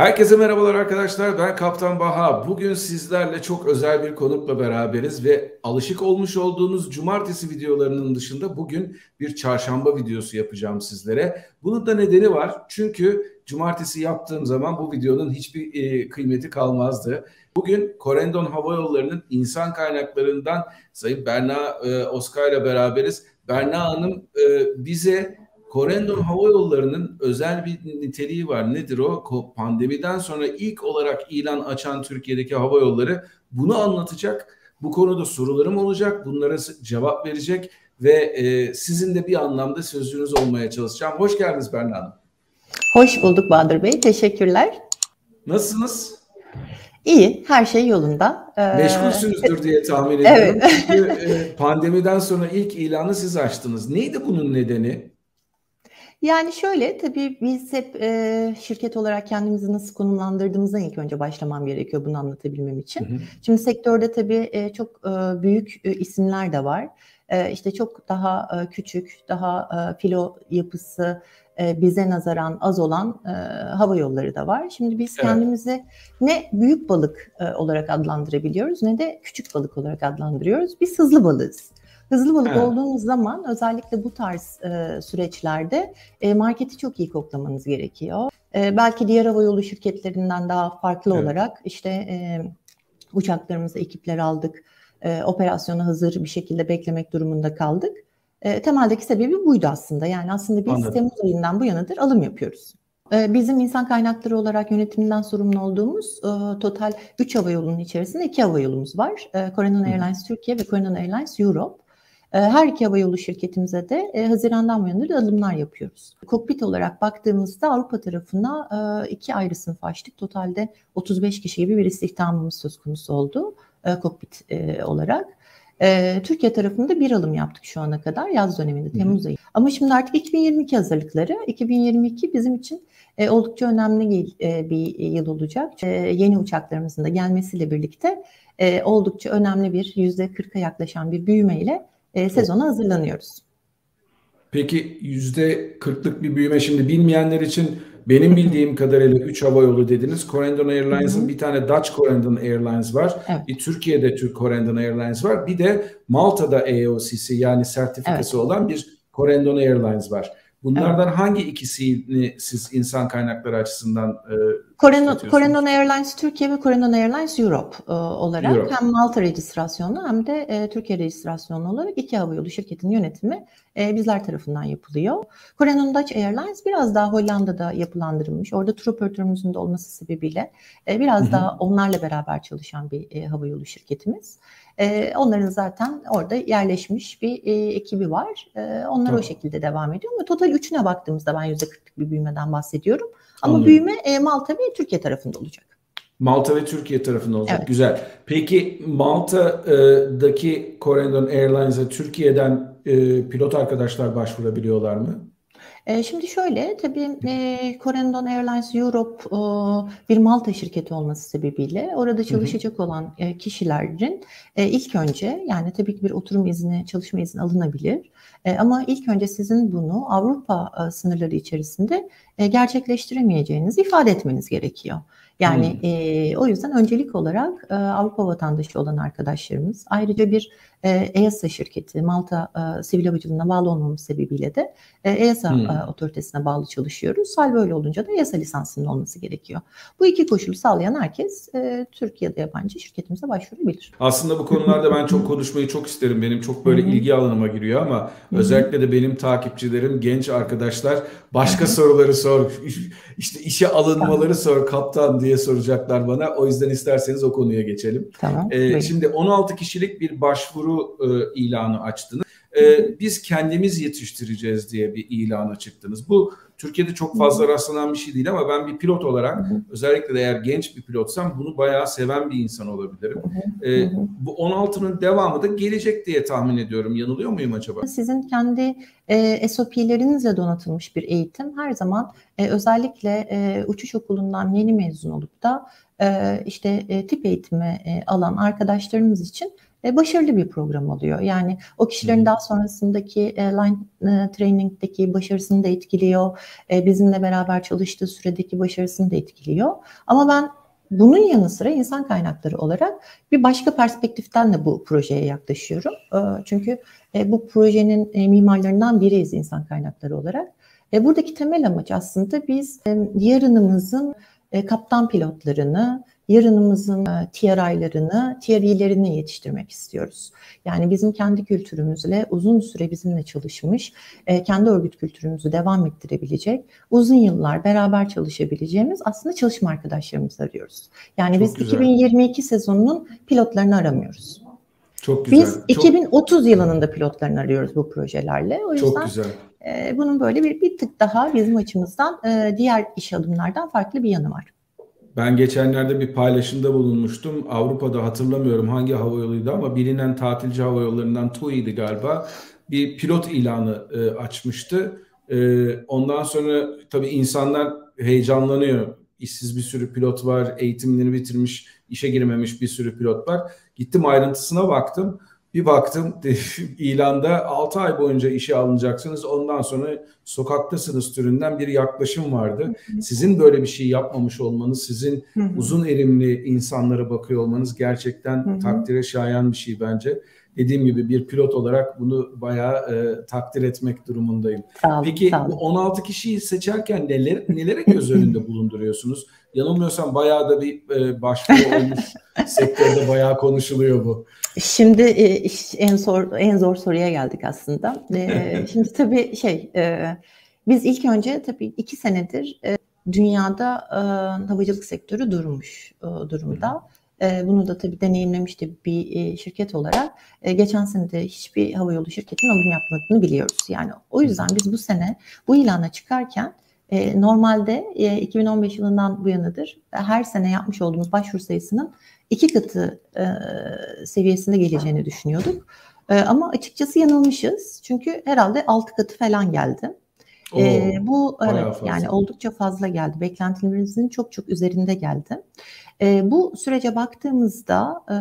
Herkese merhabalar arkadaşlar. Ben Kaptan Baha. Bugün sizlerle çok özel bir konukla beraberiz ve alışık olmuş olduğunuz cumartesi videolarının dışında bugün bir çarşamba videosu yapacağım sizlere. Bunun da nedeni var. Çünkü cumartesi yaptığım zaman bu videonun hiçbir e, kıymeti kalmazdı. Bugün Korendon Hava Yolları'nın insan kaynaklarından Sayın Berna e, Oskar ile beraberiz. Berna Hanım e, bize Corendon Hava Yolları'nın özel bir niteliği var. Nedir o? Pandemiden sonra ilk olarak ilan açan Türkiye'deki hava yolları bunu anlatacak. Bu konuda sorularım olacak. Bunlara cevap verecek ve e, sizin de bir anlamda sözünüz olmaya çalışacağım. Hoş geldiniz Berna Hanım. Hoş bulduk Bahadır Bey. Teşekkürler. Nasılsınız? İyi, her şey yolunda. Ee, Meşgulsünüzdür diye tahmin ediyorum. Evet. Çünkü e, pandemiden sonra ilk ilanı siz açtınız. Neydi bunun nedeni? Yani şöyle tabii biz hep e, şirket olarak kendimizi nasıl konumlandırdığımızdan ilk önce başlamam gerekiyor bunu anlatabilmem için. Hı hı. Şimdi sektörde tabii e, çok e, büyük e, isimler de var. E, işte çok daha e, küçük, daha e, filo yapısı e, bize nazaran az olan e, hava yolları da var. Şimdi biz evet. kendimizi ne büyük balık e, olarak adlandırabiliyoruz ne de küçük balık olarak adlandırıyoruz. Biz hızlı balığız. Hızlı balık evet. olduğunuz zaman özellikle bu tarz e, süreçlerde e, marketi çok iyi koklamanız gerekiyor. E, belki diğer havayolu şirketlerinden daha farklı evet. olarak işte e, uçaklarımıza ekipler aldık. E, operasyona hazır bir şekilde beklemek durumunda kaldık. E, temeldeki sebebi buydu aslında. Yani aslında biz Anladım. Temmuz ayından bu yanadır alım yapıyoruz. E, bizim insan kaynakları olarak yönetiminden sorumlu olduğumuz e, total 3 hava yolunun içerisinde 2 hava yolumuz var. E, Korean Airlines Türkiye ve Korean Airlines Europe. Ee, her iki havayolu şirketimize de e, Haziran'dan bu yana alımlar yapıyoruz. Kokpit olarak baktığımızda Avrupa tarafına e, iki ayrı sınıf açtık. Totalde 35 kişi gibi bir istihdamımız söz konusu oldu e, kokpit olarak. Türkiye tarafında bir alım yaptık şu ana kadar yaz döneminde Temmuz ayı. Ama şimdi artık 2022 hazırlıkları. 2022 bizim için oldukça önemli bir yıl olacak. Yeni uçaklarımızın da gelmesiyle birlikte oldukça önemli bir %40'a yaklaşan bir büyümeyle e, sezona hazırlanıyoruz. Peki yüzde kırklık bir büyüme şimdi bilmeyenler için benim bildiğim kadarıyla 3 hava yolu dediniz. Corendon Airlines'ın bir tane Dutch Corendon Airlines var. Evet. Bir Türkiye'de Türk Corendon Airlines var. Bir de Malta'da AOCC yani sertifikası evet. olan bir Corendon Airlines var. Bunlardan evet. hangi ikisini siz insan kaynakları açısından e, Corendon, Airlines Türkiye ve Corendon Airlines Europe e, olarak Europe. hem Malta registrasyonlu hem de e, Türkiye registrasyonlu olarak iki havayolu şirketinin yönetimi e, bizler tarafından yapılıyor. Corendon Dutch Airlines biraz daha Hollanda'da yapılandırılmış. Orada tur operatörümüzün de olması sebebiyle e, biraz Hı-hı. daha onlarla beraber çalışan bir e, havayolu şirketimiz. E, onların zaten orada yerleşmiş bir e, ekibi var. E, onlar tamam. o şekilde devam ediyor. Ama total üçüne baktığımızda ben %40'lık bir büyümeden bahsediyorum. Ama Anladım. büyüme e, Malta ve Türkiye tarafında olacak. Malta ve Türkiye tarafında olacak. Evet. Güzel. Peki Malta'daki Corendon Airlines'a Türkiye'den e, pilot arkadaşlar başvurabiliyorlar mı? E, şimdi şöyle tabii e, Corendon Airlines Europe e, bir Malta şirketi olması sebebiyle orada çalışacak hı hı. olan e, kişilerin ilk önce yani tabii ki bir oturum izni, çalışma izni alınabilir. Ama ilk önce sizin bunu Avrupa sınırları içerisinde gerçekleştiremeyeceğinizi ifade etmeniz gerekiyor. Yani hmm. e, o yüzden öncelik olarak e, Avrupa vatandaşı olan arkadaşlarımız ayrıca bir e, EASA şirketi Malta e, sivil havacılığına bağlı olmamız sebebiyle de e, EASA hmm. e, otoritesine bağlı çalışıyoruz. Hal böyle olunca da EASA lisansının olması gerekiyor. Bu iki koşulu sağlayan herkes e, Türkiye'de yabancı şirketimize başvurabilir. Aslında bu konularda ben çok konuşmayı çok isterim. Benim çok böyle ilgi alanıma giriyor ama özellikle de benim takipçilerim, genç arkadaşlar başka soruları sor. İşte işe alınmaları sor kaptan diye soracaklar bana. O yüzden isterseniz o konuya geçelim. Tamam. Ee, şimdi 16 kişilik bir başvuru e, ilanı açtınız. Ee, biz kendimiz yetiştireceğiz diye bir ilana çıktınız. Bu Türkiye'de çok fazla rastlanan bir şey değil ama ben bir pilot olarak özellikle de eğer genç bir pilotsam bunu bayağı seven bir insan olabilirim. Ee, bu 16'nın devamı da gelecek diye tahmin ediyorum. Yanılıyor muyum acaba? Sizin kendi e, SOP'lerinizle donatılmış bir eğitim her zaman e, özellikle e, uçuş okulundan yeni mezun olup da e, işte e, tip eğitimi e, alan arkadaşlarımız için e, başarılı bir program oluyor. Yani o kişilerin daha sonrasındaki e, line e, training'deki başarısını da etkiliyor. E, bizimle beraber çalıştığı süredeki başarısını da etkiliyor. Ama ben bunun yanı sıra insan kaynakları olarak bir başka perspektiften de bu projeye yaklaşıyorum. E, çünkü e, bu projenin e, mimarlarından biriyiz insan kaynakları olarak. Buradaki temel amaç aslında biz yarınımızın kaptan pilotlarını, yarınımızın TRI'larını, TRI'lerini yetiştirmek istiyoruz. Yani bizim kendi kültürümüzle uzun süre bizimle çalışmış, kendi örgüt kültürümüzü devam ettirebilecek, uzun yıllar beraber çalışabileceğimiz aslında çalışma arkadaşlarımızı arıyoruz. Yani Çok biz güzel. 2022 sezonunun pilotlarını aramıyoruz. Çok güzel. Biz Çok... 2030 yılının da pilotlarını arıyoruz bu projelerle. O yüzden Çok güzel. E, bunun böyle bir, bir tık daha bizim açımızdan e, diğer iş adımlardan farklı bir yanı var. Ben geçenlerde bir paylaşımda bulunmuştum. Avrupa'da hatırlamıyorum hangi havayoluydu ama bilinen tatilci havayollarından TUI'di galiba. Bir pilot ilanı e, açmıştı. E, ondan sonra tabii insanlar heyecanlanıyor. İşsiz bir sürü pilot var, eğitimlerini bitirmiş, işe girmemiş bir sürü pilot var. Gittim ayrıntısına baktım. Bir baktım ilanda 6 ay boyunca işe alınacaksınız. Ondan sonra sokaktasınız türünden bir yaklaşım vardı. Sizin böyle bir şey yapmamış olmanız, sizin uzun erimli insanlara bakıyor olmanız gerçekten takdire şayan bir şey bence. Dediğim gibi bir pilot olarak bunu bayağı e, takdir etmek durumundayım. Sağ Peki sağ bu 16 kişiyi seçerken neler, nelere göz önünde bulunduruyorsunuz? Yanılmıyorsam bayağı da bir e, başvuru olmuş. Sektörde bayağı konuşuluyor bu. Şimdi e, en zor en zor soruya geldik aslında. E, şimdi tabii şey e, biz ilk önce tabii iki senedir dünyada havacılık sektörü durmuş durumda. Bunu da tabii deneyimlemişti bir şirket olarak. Geçen sene de hiçbir havayolu şirketinin alım yapmadığını biliyoruz. Yani o yüzden biz bu sene bu ilana çıkarken normalde 2015 yılından bu yanadır her sene yapmış olduğumuz başvuru sayısının iki katı e, seviyesinde geleceğini düşünüyorduk. E, ama açıkçası yanılmışız. Çünkü herhalde altı katı falan geldi. Oo, e, bu evet, yani oldukça fazla geldi. Beklentilerimizin çok çok üzerinde geldi. E, bu sürece baktığımızda e,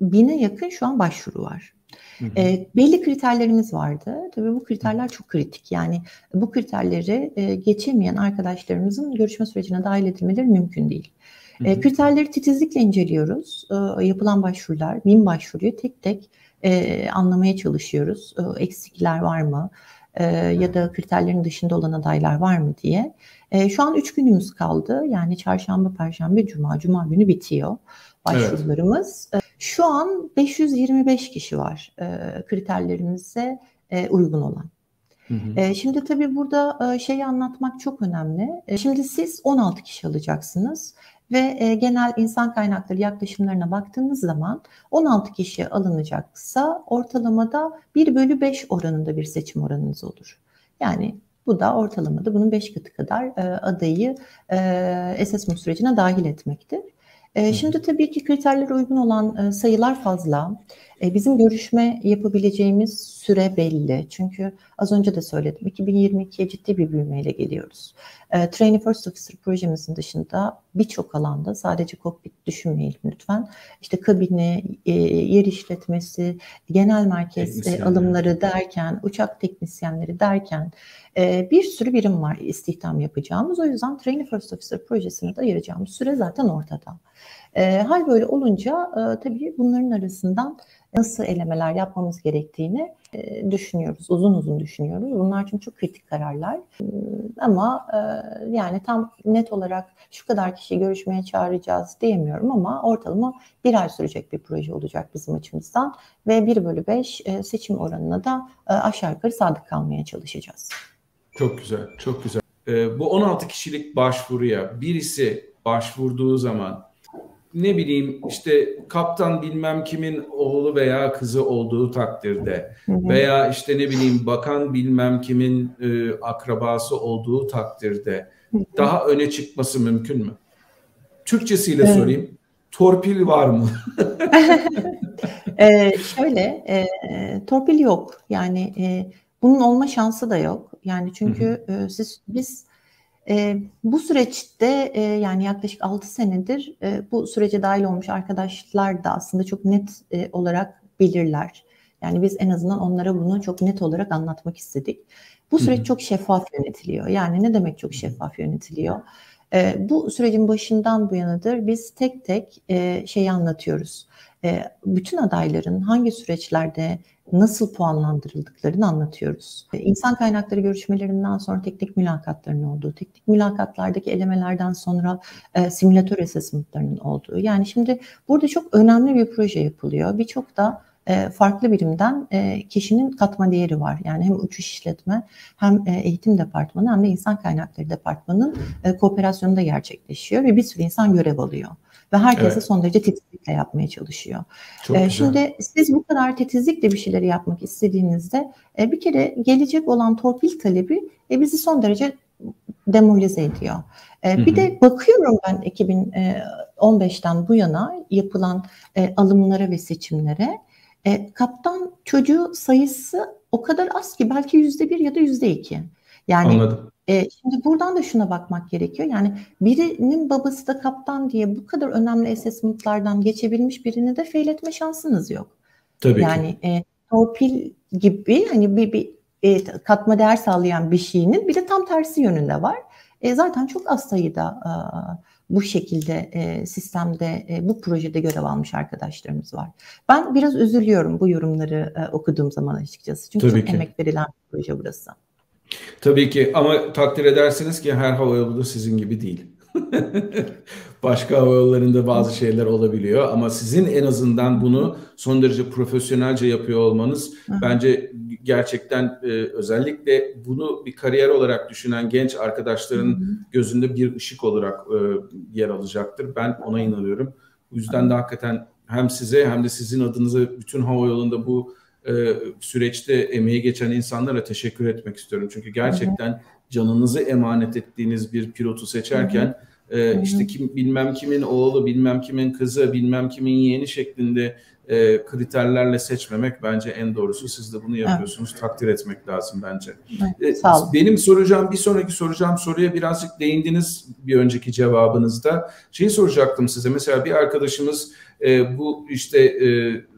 bine yakın şu an başvuru var. Hı hı. E, belli kriterlerimiz vardı. Tabii bu kriterler çok kritik. Yani bu kriterleri e, geçemeyen arkadaşlarımızın görüşme sürecine dahil edilmeleri mümkün değil. E, kriterleri titizlikle inceliyoruz. E, yapılan başvurular, bin başvuruyu tek tek e, anlamaya çalışıyoruz. E, eksikler var mı? E, ya da kriterlerin dışında olan adaylar var mı diye. E, şu an üç günümüz kaldı. Yani çarşamba, perşembe, cuma, cuma günü bitiyor başvurularımız. Evet. Şu an 525 kişi var e, kriterlerimize e, uygun olan. Hı hı. E, şimdi tabii burada e, şeyi anlatmak çok önemli. E, şimdi siz 16 kişi alacaksınız ve e, genel insan kaynakları yaklaşımlarına baktığımız zaman 16 kişi alınacaksa ortalamada 1 bölü 5 oranında bir seçim oranınız olur. Yani bu da ortalamada bunun 5 katı kadar e, adayı e, assessment sürecine dahil etmektir. E, şimdi tabii ki kriterlere uygun olan e, sayılar fazla. E, bizim görüşme yapabileceğimiz süre belli. Çünkü az önce de söyledim 2022'ye ciddi bir büyümeyle geliyoruz. E, Trainee First Officer projemizin dışında birçok alanda sadece kokpit düşünmeyelim lütfen. İşte kabini, e, yer işletmesi, genel merkez e, alımları derken, uçak teknisyenleri derken e, bir sürü birim var istihdam yapacağımız. O yüzden Trainee First Officer projesine de ayıracağımız süre zaten ortada. E, hal böyle olunca e, tabii bunların arasından nasıl elemeler yapmamız gerektiğini e, düşünüyoruz. Uzun uzun düşünüyoruz. Bunlar çünkü çok kritik kararlar. E, ama e, yani tam net olarak şu kadar kişi görüşmeye çağıracağız diyemiyorum ama ortalama bir ay sürecek bir proje olacak bizim açımızdan ve 1 bölü 5 e, seçim oranına da e, aşağı yukarı sadık kalmaya çalışacağız. Çok güzel, çok güzel. E, bu 16 kişilik başvuruya birisi başvurduğu zaman ne bileyim işte kaptan bilmem kimin oğlu veya kızı olduğu takdirde veya işte ne bileyim bakan bilmem kimin e, akrabası olduğu takdirde daha öne çıkması mümkün mü? Türkçesiyle evet. sorayım. Torpil var mı? ee, şöyle, e, torpil yok. Yani e, bunun olma şansı da yok. Yani çünkü e, siz biz E, bu süreçte e, yani yaklaşık 6 senedir e, bu sürece dahil olmuş arkadaşlar da aslında çok net e, olarak belirler. Yani biz en azından onlara bunu çok net olarak anlatmak istedik. Bu süreç Hı-hı. çok şeffaf yönetiliyor. Yani ne demek çok şeffaf yönetiliyor? E, bu sürecin başından bu yanadır biz tek tek e, şeyi anlatıyoruz. E, bütün adayların hangi süreçlerde nasıl puanlandırıldıklarını anlatıyoruz. E, insan kaynakları görüşmelerinden sonra teknik mülakatların olduğu, teknik mülakatlardaki elemelerden sonra e, simülatör assessment'larının olduğu. Yani şimdi burada çok önemli bir proje yapılıyor. Birçok da e, farklı birimden e, kişinin katma değeri var. Yani hem uçuş işletme hem e, eğitim departmanı hem de insan kaynakları departmanının kooperasyonunda gerçekleşiyor ve bir sürü insan görev alıyor. Ve herkese evet. son derece titizlikle yapmaya çalışıyor. Çok şimdi siz bu kadar titizlikle bir şeyleri yapmak istediğinizde bir kere gelecek olan torpil talebi bizi son derece demoralize ediyor. Bir de bakıyorum ben 2015'ten bu yana yapılan alımlara ve seçimlere. E, kaptan çocuğu sayısı o kadar az ki belki yüzde bir ya da yüzde iki. Yani Anladım. E, şimdi buradan da şuna bakmak gerekiyor. Yani birinin babası da kaptan diye bu kadar önemli assessment'lardan geçebilmiş birini de fail etme şansınız yok. Tabii yani ki. E, torpil gibi hani bir, bir e, katma değer sağlayan bir şeyinin bir de tam tersi yönünde var. E, zaten çok az sayıda e, bu şekilde e, sistemde e, bu projede görev almış arkadaşlarımız var. Ben biraz üzülüyorum bu yorumları e, okuduğum zaman açıkçası. Çünkü Tabii çok ki. emek verilen bir proje burası. Tabii ki ama takdir edersiniz ki her havayolu da sizin gibi değil. Başka havayollarında bazı şeyler olabiliyor. Ama sizin en azından bunu son derece profesyonelce yapıyor olmanız bence gerçekten e, özellikle bunu bir kariyer olarak düşünen genç arkadaşların gözünde bir ışık olarak e, yer alacaktır. Ben ona inanıyorum. Bu yüzden de hakikaten hem size hem de sizin adınıza bütün havayolunda bu e, süreçte emeği geçen insanlara teşekkür etmek istiyorum. Çünkü gerçekten canınızı emanet ettiğiniz bir pilotu seçerken e, işte kim bilmem kimin oğlu, bilmem kimin kızı, bilmem kimin yeğeni şeklinde e, kriterlerle seçmemek bence en doğrusu. Siz de bunu yapıyorsunuz. Evet. Takdir etmek lazım bence. Evet, sağ olun. Benim soracağım bir sonraki soracağım soruya birazcık değindiniz bir önceki cevabınızda. Şeyi soracaktım size. Mesela bir arkadaşımız e, bu işte e,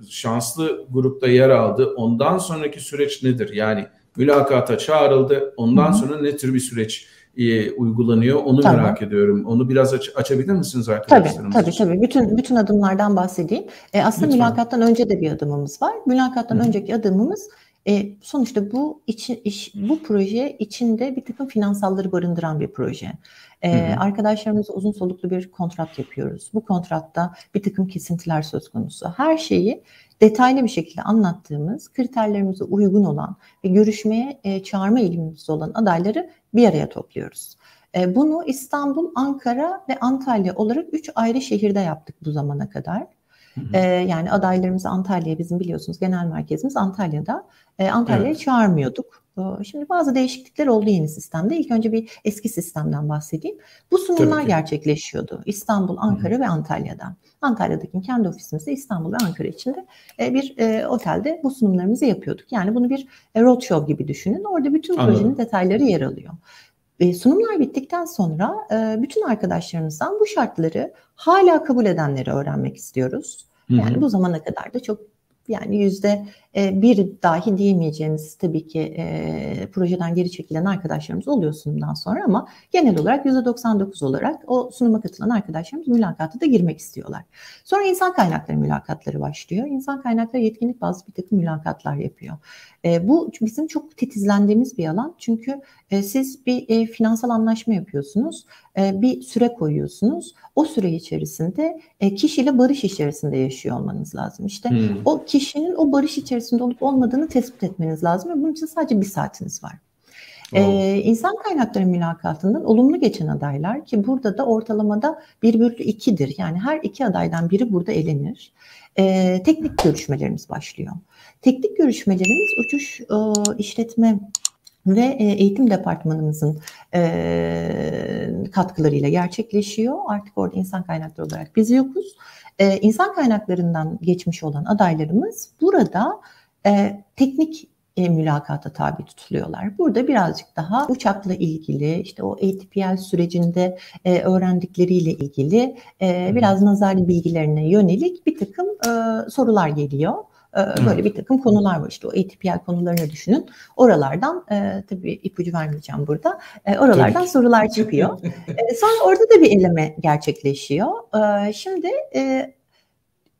şanslı grupta yer aldı. Ondan sonraki süreç nedir? Yani mülakata çağrıldı. Ondan Hı-hı. sonra ne tür bir süreç e, uygulanıyor? Onu tamam. merak ediyorum. Onu biraz aç, açabilir misiniz arkadaşlarımız? Tabii, tabii, tabii. Bütün bütün adımlardan bahsedeyim. E, aslında Lütfen. mülakattan önce de bir adımımız var. Mülakattan Hı-hı. önceki adımımız e, sonuçta bu içi, iş, bu proje içinde bir takım finansalları barındıran bir proje. E, arkadaşlarımızla uzun soluklu bir kontrat yapıyoruz. Bu kontratta bir takım kesintiler söz konusu. Her şeyi detaylı bir şekilde anlattığımız, kriterlerimize uygun olan ve görüşmeye e, çağırma eğilimimizde olan adayları bir araya topluyoruz. E, bunu İstanbul, Ankara ve Antalya olarak üç ayrı şehirde yaptık bu zamana kadar. Hı yani adaylarımızı Antalya'ya bizim biliyorsunuz genel merkezimiz Antalya'da. E, Antalya'ya evet. çağırmıyorduk. Şimdi bazı değişiklikler oldu yeni sistemde. İlk önce bir eski sistemden bahsedeyim. Bu sunumlar gerçekleşiyordu. İstanbul, Ankara Hı. ve Antalya'dan. Antalya'daki kendi ofisimizde İstanbul ve Ankara içinde e, bir e, otelde bu sunumlarımızı yapıyorduk. Yani bunu bir e, roadshow gibi düşünün. Orada bütün Anladım. projenin detayları yer alıyor. E, sunumlar bittikten sonra e, bütün arkadaşlarımızdan bu şartları hala kabul edenleri öğrenmek istiyoruz. Yani Hı-hı. bu zamana kadar da çok yani yüzde bir dahi diyemeyeceğimiz tabii ki e, projeden geri çekilen arkadaşlarımız oluyor sunumdan sonra ama genel olarak yüzde 99 olarak o sunuma katılan arkadaşlarımız mülakata da girmek istiyorlar. Sonra insan kaynakları mülakatları başlıyor. İnsan kaynakları yetkinlik bazlı bir takım mülakatlar yapıyor. E, bu bizim çok titizlendiğimiz bir alan çünkü e, siz bir e, finansal anlaşma yapıyorsunuz, e, bir süre koyuyorsunuz. O süre içerisinde e, kişiyle barış içerisinde yaşıyor olmanız lazım. İşte hmm. o kişinin o barış içerisinde olup olmadığını tespit etmeniz lazım ve bunun için sadece bir saatiniz var. Oh. Ee, insan kaynakları mülakatından olumlu geçen adaylar ki burada da ortalamada 1 bölü 2'dir. Yani her iki adaydan biri burada elenir. Ee, teknik görüşmelerimiz başlıyor. Teknik görüşmelerimiz uçuş e, işletme ve e, eğitim departmanımızın e, katkılarıyla gerçekleşiyor. Artık orada insan kaynakları olarak biz yokuz. E, insan kaynaklarından geçmiş olan adaylarımız burada e, teknik e, mülakata tabi tutuluyorlar. Burada birazcık daha uçakla ilgili işte o ATPL sürecinde e, öğrendikleriyle ilgili e, biraz nazari bilgilerine yönelik bir takım e, sorular geliyor. E, böyle bir takım konular var işte o ATPL konularını düşünün. Oralardan e, tabii ipucu vermeyeceğim burada. E, oralardan sorular çıkıyor. e, sonra orada da bir eleme gerçekleşiyor. E, şimdi e,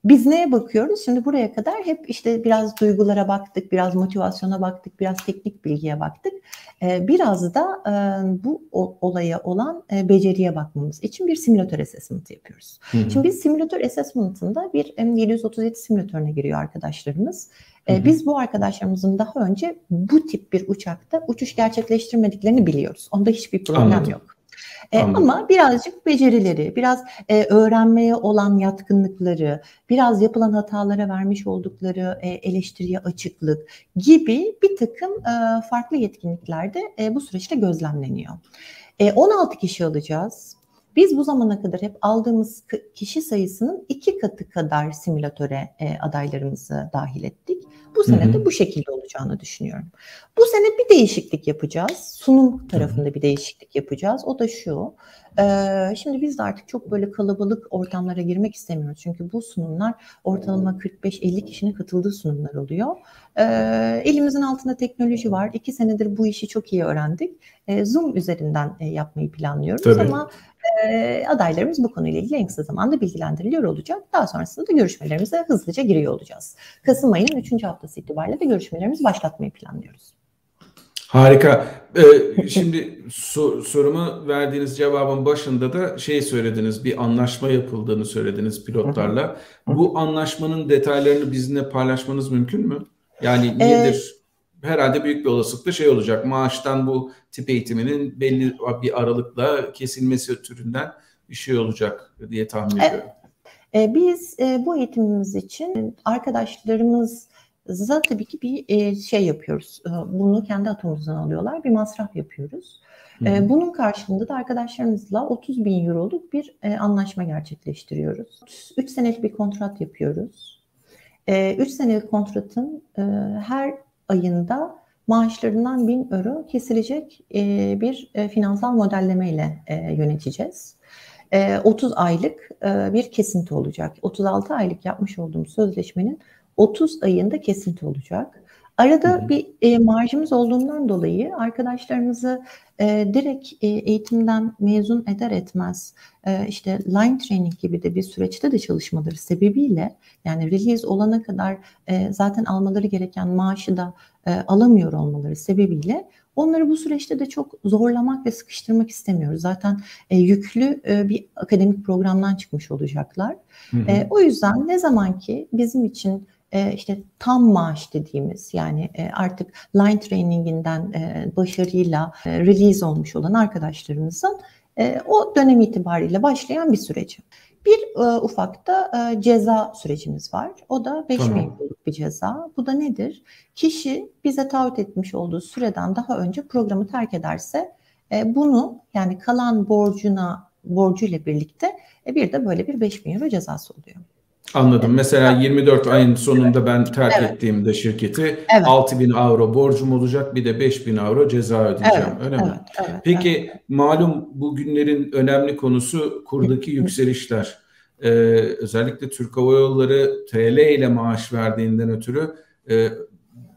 biz neye bakıyoruz? Şimdi buraya kadar hep işte biraz duygulara baktık, biraz motivasyona baktık, biraz teknik bilgiye baktık. Ee, biraz da e, bu olaya olan e, beceriye bakmamız için bir simülatör assessment yapıyoruz. Hı hı. Şimdi biz simülatör assessment'ında bir 737 simülatörüne giriyor arkadaşlarımız. Hı hı. Biz bu arkadaşlarımızın daha önce bu tip bir uçakta uçuş gerçekleştirmediklerini biliyoruz. Onda hiçbir problem Anladım. yok. E, ama birazcık becerileri, biraz e, öğrenmeye olan yatkınlıkları, biraz yapılan hatalara vermiş oldukları e, eleştiriye açıklık gibi bir takım e, farklı yetkinliklerde e, bu süreçte gözlemleniyor. E, 16 kişi alacağız. Biz bu zamana kadar hep aldığımız kişi sayısının iki katı kadar simülatöre e, adaylarımızı dahil ettik. Bu sene de bu şekilde olacağını düşünüyorum. Bu sene bir değişiklik yapacağız. Sunum tarafında bir değişiklik yapacağız. O da şu. E, şimdi biz de artık çok böyle kalabalık ortamlara girmek istemiyoruz. Çünkü bu sunumlar ortalama 45-50 kişinin katıldığı sunumlar oluyor. E, elimizin altında teknoloji var. İki senedir bu işi çok iyi öğrendik. E, Zoom üzerinden e, yapmayı planlıyoruz Tabii. ama e, adaylarımız bu konuyla ilgili en kısa zamanda bilgilendiriliyor olacak. Daha sonrasında da görüşmelerimize hızlıca giriyor olacağız. Kasım ayının 3. haftası itibariyle de görüşmelerimizi başlatmayı planlıyoruz. Harika. Ee, şimdi sor, sorumu verdiğiniz cevabın başında da şey söylediniz, bir anlaşma yapıldığını söylediniz pilotlarla. Bu anlaşmanın detaylarını bizimle paylaşmanız mümkün mü? Yani nedir? Ee, Herhalde büyük bir olasılıkla şey olacak. Maaştan bu tip eğitiminin belli bir aralıkla kesilmesi türünden bir şey olacak diye tahmin e, ediyorum. E, biz e, bu eğitimimiz için arkadaşlarımız za tabii ki bir e, şey yapıyoruz. Bunu kendi atomumuzdan alıyorlar. Bir masraf yapıyoruz. E, bunun karşılığında da arkadaşlarımızla 30 bin euroluk bir anlaşma gerçekleştiriyoruz. 3 senelik bir kontrat yapıyoruz. 3 e, senelik kontratın her ayında maaşlarından 1000 euro kesilecek e, bir e, finansal modelleme ile e, yöneteceğiz. 30 aylık bir kesinti olacak. 36 aylık yapmış olduğum sözleşmenin 30 ayında kesinti olacak. Arada hı hı. bir e, marjımız olduğundan dolayı arkadaşlarımızı e, direkt e, eğitimden mezun eder etmez e, işte line training gibi de bir süreçte de çalışmaları sebebiyle yani release olana kadar e, zaten almaları gereken maaşı da e, alamıyor olmaları sebebiyle onları bu süreçte de çok zorlamak ve sıkıştırmak istemiyoruz. Zaten e, yüklü e, bir akademik programdan çıkmış olacaklar. Hı hı. E, o yüzden ne zaman ki bizim için e, işte tam maaş dediğimiz yani e, artık line training'inden e, başarıyla release olmuş olan arkadaşlarımızın o dönem itibariyle başlayan bir süreci. Bir e, ufak da e, ceza sürecimiz var. O da 5 tamam. bin euroluk bir ceza. Bu da nedir? Kişi bize taahhüt etmiş olduğu süreden daha önce programı terk ederse e, bunu yani kalan borcuna borcuyla birlikte e, bir de böyle bir 5 bin euro cezası oluyor. Anladım. Mesela 24 ayın sonunda ben terk evet. ettiğimde şirketi evet. 6 bin avro borcum olacak bir de 5 bin avro ceza ödeyeceğim. Evet, Öyle evet, mi? Evet, Peki evet. malum bu günlerin önemli konusu kurdaki yükselişler. Ee, özellikle Türk Hava Yolları TL ile maaş verdiğinden ötürü e,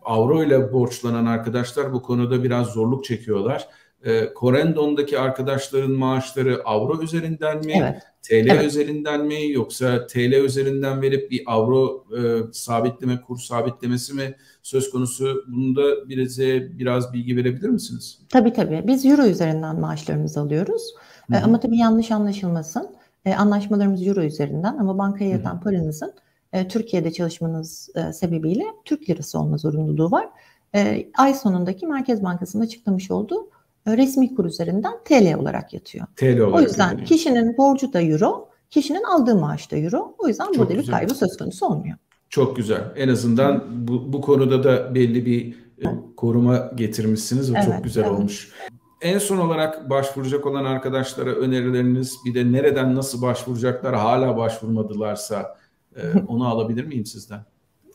avro ile borçlanan arkadaşlar bu konuda biraz zorluk çekiyorlar. E, Corendon'daki arkadaşların maaşları avro üzerinden mi, evet. TL evet. üzerinden mi yoksa TL üzerinden verip bir avro e, sabitleme, kur sabitlemesi mi söz konusu? Bunda bize biraz bilgi verebilir misiniz? Tabii tabii. Biz euro üzerinden maaşlarımızı alıyoruz. E, ama tabii yanlış anlaşılmasın. E, anlaşmalarımız euro üzerinden ama bankaya yatan paranızın e, Türkiye'de çalışmanız e, sebebiyle Türk lirası olma zorunluluğu var. E, ay sonundaki Merkez Bankası'nın açıklamış olduğu resmi kur üzerinden TL olarak yatıyor. TL olarak. O yüzden yani. kişinin borcu da euro, kişinin aldığı maaş da euro. O yüzden Çok burada güzel. bir kaybı söz konusu olmuyor. Çok güzel. En azından bu, bu konuda da belli bir e, koruma getirmişsiniz. O evet, çok güzel evet. olmuş. En son olarak başvuracak olan arkadaşlara önerileriniz bir de nereden nasıl başvuracaklar hala başvurmadılarsa e, onu alabilir miyim sizden?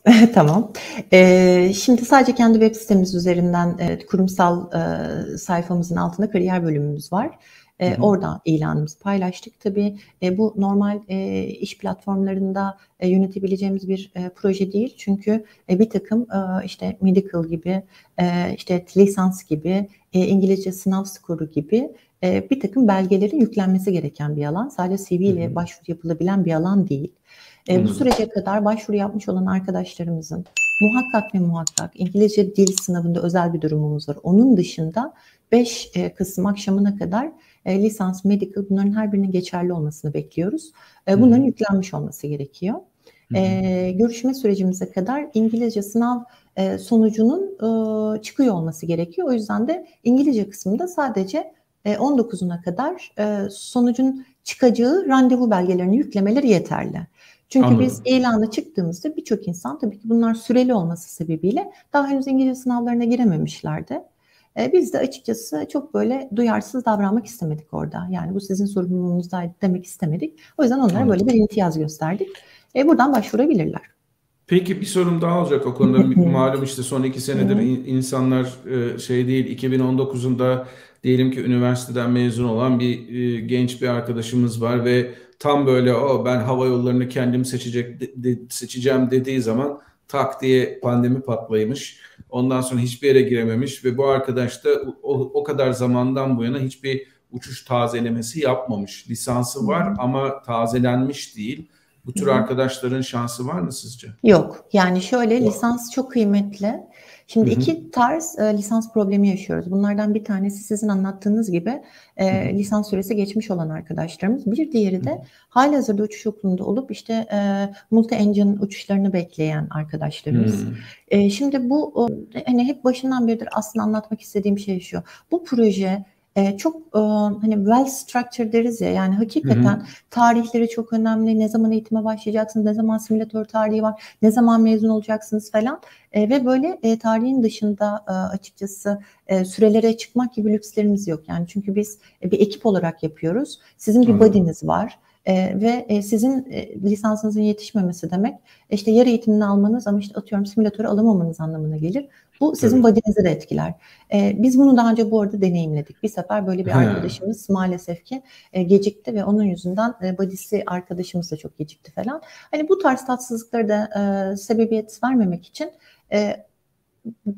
tamam. Ee, şimdi sadece kendi web sitemiz üzerinden e, kurumsal e, sayfamızın altında kariyer bölümümüz var. E, hı hı. Oradan ilanımızı paylaştık. Tabii e, bu normal e, iş platformlarında e, yönetebileceğimiz bir e, proje değil. Çünkü e, bir takım e, işte medical gibi, e, işte lisans gibi, e, İngilizce sınav skoru gibi e, bir takım belgelerin yüklenmesi gereken bir alan. Sadece CV ile başvuru yapılabilen bir alan değil. E, bu sürece kadar başvuru yapmış olan arkadaşlarımızın muhakkak ve muhakkak İngilizce dil sınavında özel bir durumumuz var. Onun dışında 5 e, Kasım akşamına kadar e, lisans, medical bunların her birinin geçerli olmasını bekliyoruz. E, bunların hmm. yüklenmiş olması gerekiyor. E, görüşme sürecimize kadar İngilizce sınav e, sonucunun e, çıkıyor olması gerekiyor. O yüzden de İngilizce kısmında sadece e, 19'una kadar e, sonucun çıkacağı randevu belgelerini yüklemeleri yeterli. Çünkü Anladım. biz ilana çıktığımızda birçok insan tabii ki bunlar süreli olması sebebiyle daha henüz İngilizce sınavlarına girememişlerdi. E, biz de açıkçası çok böyle duyarsız davranmak istemedik orada. Yani bu sizin sorumluluğunuzdaydı demek istemedik. O yüzden onlara Anladım. böyle bir imtiyaz gösterdik. E, buradan başvurabilirler. Peki bir sorum daha olacak o konuda. Malum işte son iki senedir insanlar e, şey değil 2019'unda diyelim ki üniversiteden mezun olan bir e, genç bir arkadaşımız var ve tam böyle o ben hava yollarını kendim seçecek de, seçeceğim dediği zaman tak diye pandemi patlaymış. Ondan sonra hiçbir yere girememiş ve bu arkadaş da o, o kadar zamandan bu yana hiçbir uçuş tazelemesi yapmamış. Lisansı var ama tazelenmiş değil. Bu tür arkadaşların şansı var mı sizce? Yok. Yani şöyle lisans çok kıymetli. Şimdi hı hı. iki tarz e, lisans problemi yaşıyoruz. Bunlardan bir tanesi sizin anlattığınız gibi e, lisans süresi geçmiş olan arkadaşlarımız. Bir diğeri de hali hazırda uçuş okulunda olup işte e, multi-engine uçuşlarını bekleyen arkadaşlarımız. E, şimdi bu hani hep başından beridir aslında anlatmak istediğim şey şu. Bu proje e, çok e, hani well structured deriz ya yani hakikaten hı hı. tarihleri çok önemli. Ne zaman eğitime başlayacaksınız, ne zaman simülatör tarihi var, ne zaman mezun olacaksınız falan. E, ve böyle e, tarihin dışında e, açıkçası e, sürelere çıkmak gibi lükslerimiz yok. Yani çünkü biz e, bir ekip olarak yapıyoruz. Sizin bir body'niz var. E, ve e, sizin e, lisansınızın yetişmemesi demek işte yer eğitimini almanız ama işte atıyorum simülatörü alamamanız anlamına gelir. Bu sizin evet. body'nizi de etkiler. E, biz bunu daha önce bu arada deneyimledik. Bir sefer böyle bir He. arkadaşımız maalesef ki e, gecikti ve onun yüzünden e, body'si arkadaşımız da çok gecikti falan. Hani bu tarz tatsızlıkları da e, sebebiyet vermemek için e,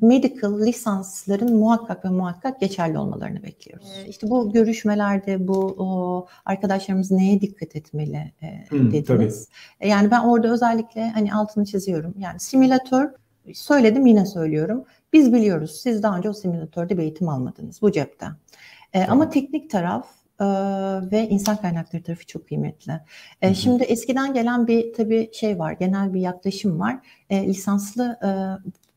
medical lisansların muhakkak ve muhakkak geçerli olmalarını bekliyoruz. Ee, işte bu görüşmelerde bu o, arkadaşlarımız neye dikkat etmeli e, hmm, dediniz. Tabii. Yani ben orada özellikle hani altını çiziyorum. Yani simülatör söyledim yine söylüyorum. Biz biliyoruz siz daha önce o simülatörde bir eğitim almadınız bu cepte. E, ama teknik taraf e, ve insan kaynakları tarafı çok kıymetli. E, şimdi eskiden gelen bir tabii şey var, genel bir yaklaşım var. E, lisanslı e,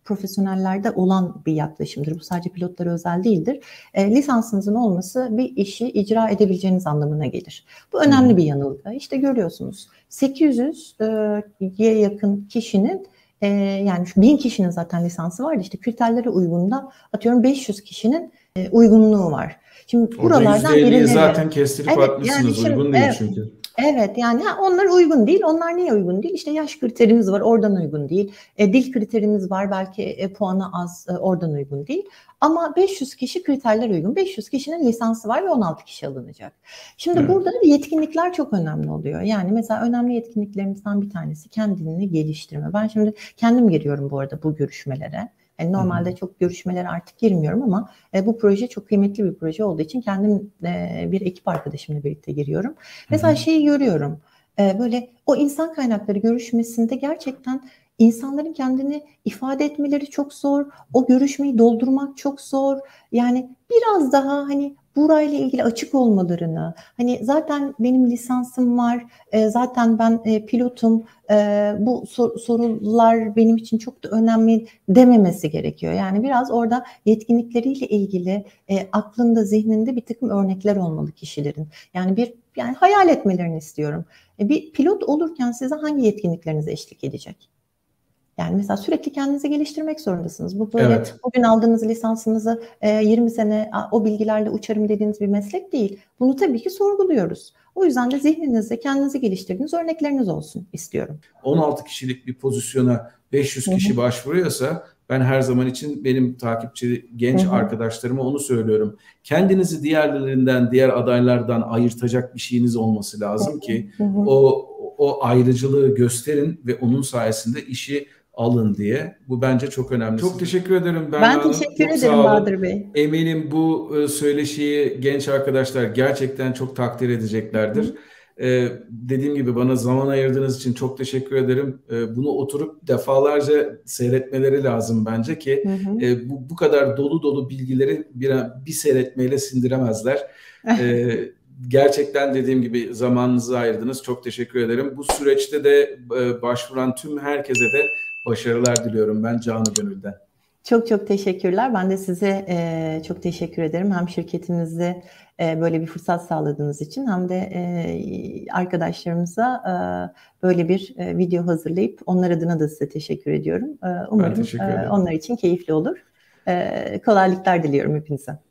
profesyonellerde olan bir yaklaşımdır. Bu sadece pilotlara özel değildir. E, lisansınızın olması bir işi icra edebileceğiniz anlamına gelir. Bu önemli bir yanılgı. İşte görüyorsunuz 800'ye yakın kişinin e, yani bin kişinin zaten lisansı vardı. İşte kriterlere uygun da atıyorum 500 kişinin e, uygunluğu var. Şimdi buralardan birileri... zaten kestirip evet, atmışsınız. Yani şimdi, uygun değil evet, çünkü. Evet yani onlar uygun değil. Onlar niye uygun değil? İşte yaş kriterimiz var oradan uygun değil. E, dil kriterimiz var belki e, puanı az e, oradan uygun değil. Ama 500 kişi kriterler uygun. 500 kişinin lisansı var ve 16 kişi alınacak. Şimdi evet. burada yetkinlikler çok önemli oluyor. Yani mesela önemli yetkinliklerimizden bir tanesi kendini geliştirme. Ben şimdi kendim giriyorum bu arada bu görüşmelere. Yani normalde çok görüşmelere artık girmiyorum ama e, bu proje çok kıymetli bir proje olduğu için kendim e, bir ekip arkadaşımla birlikte giriyorum. Mesela şeyi görüyorum. E, böyle o insan kaynakları görüşmesinde gerçekten insanların kendini ifade etmeleri çok zor. O görüşmeyi doldurmak çok zor. Yani biraz daha hani burayla ilgili açık olmalarını, hani zaten benim lisansım var, e, zaten ben e, pilotum, e, bu sor, sorular benim için çok da önemli dememesi gerekiyor. Yani biraz orada yetkinlikleriyle ilgili aklında, zihninde bir takım örnekler olmalı kişilerin. Yani bir yani hayal etmelerini istiyorum. Bir pilot olurken size hangi yetkinlikleriniz eşlik edecek? Yani mesela sürekli kendinizi geliştirmek zorundasınız. Bu böyle evet. bugün aldığınız lisansınızı 20 e, sene o bilgilerle uçarım dediğiniz bir meslek değil. Bunu tabii ki sorguluyoruz. O yüzden de zihninizde kendinizi geliştirdiğiniz örnekleriniz olsun istiyorum. 16 kişilik bir pozisyona 500 kişi başvuruyorsa ben her zaman için benim takipçi genç Hı-hı. arkadaşlarıma onu söylüyorum. Kendinizi diğerlerinden, diğer adaylardan ayırtacak bir şeyiniz olması lazım ki Hı-hı. o o ayrıcılığı gösterin ve onun sayesinde işi alın diye. Bu bence çok önemli. Çok teşekkür ederim Ben Ben teşekkür çok ederim Bahadır Bey. Eminim bu e, söyleşiyi genç arkadaşlar gerçekten çok takdir edeceklerdir. Hı. Ee, dediğim gibi bana zaman ayırdığınız için çok teşekkür ederim. Ee, bunu oturup defalarca seyretmeleri lazım bence ki hı hı. E, bu, bu kadar dolu dolu bilgileri bir, bir seyretmeyle sindiremezler. Ee, gerçekten dediğim gibi zamanınızı ayırdınız. Çok teşekkür ederim. Bu süreçte de e, başvuran tüm herkese de başarılar diliyorum ben canı gönülden. Çok çok teşekkürler. Ben de size e, çok teşekkür ederim. Hem şirketimizde e, böyle bir fırsat sağladığınız için hem de e, arkadaşlarımıza e, böyle bir e, video hazırlayıp onlar adına da size teşekkür ediyorum. E, umarım teşekkür e, onlar için keyifli olur. E, kolaylıklar diliyorum hepinize.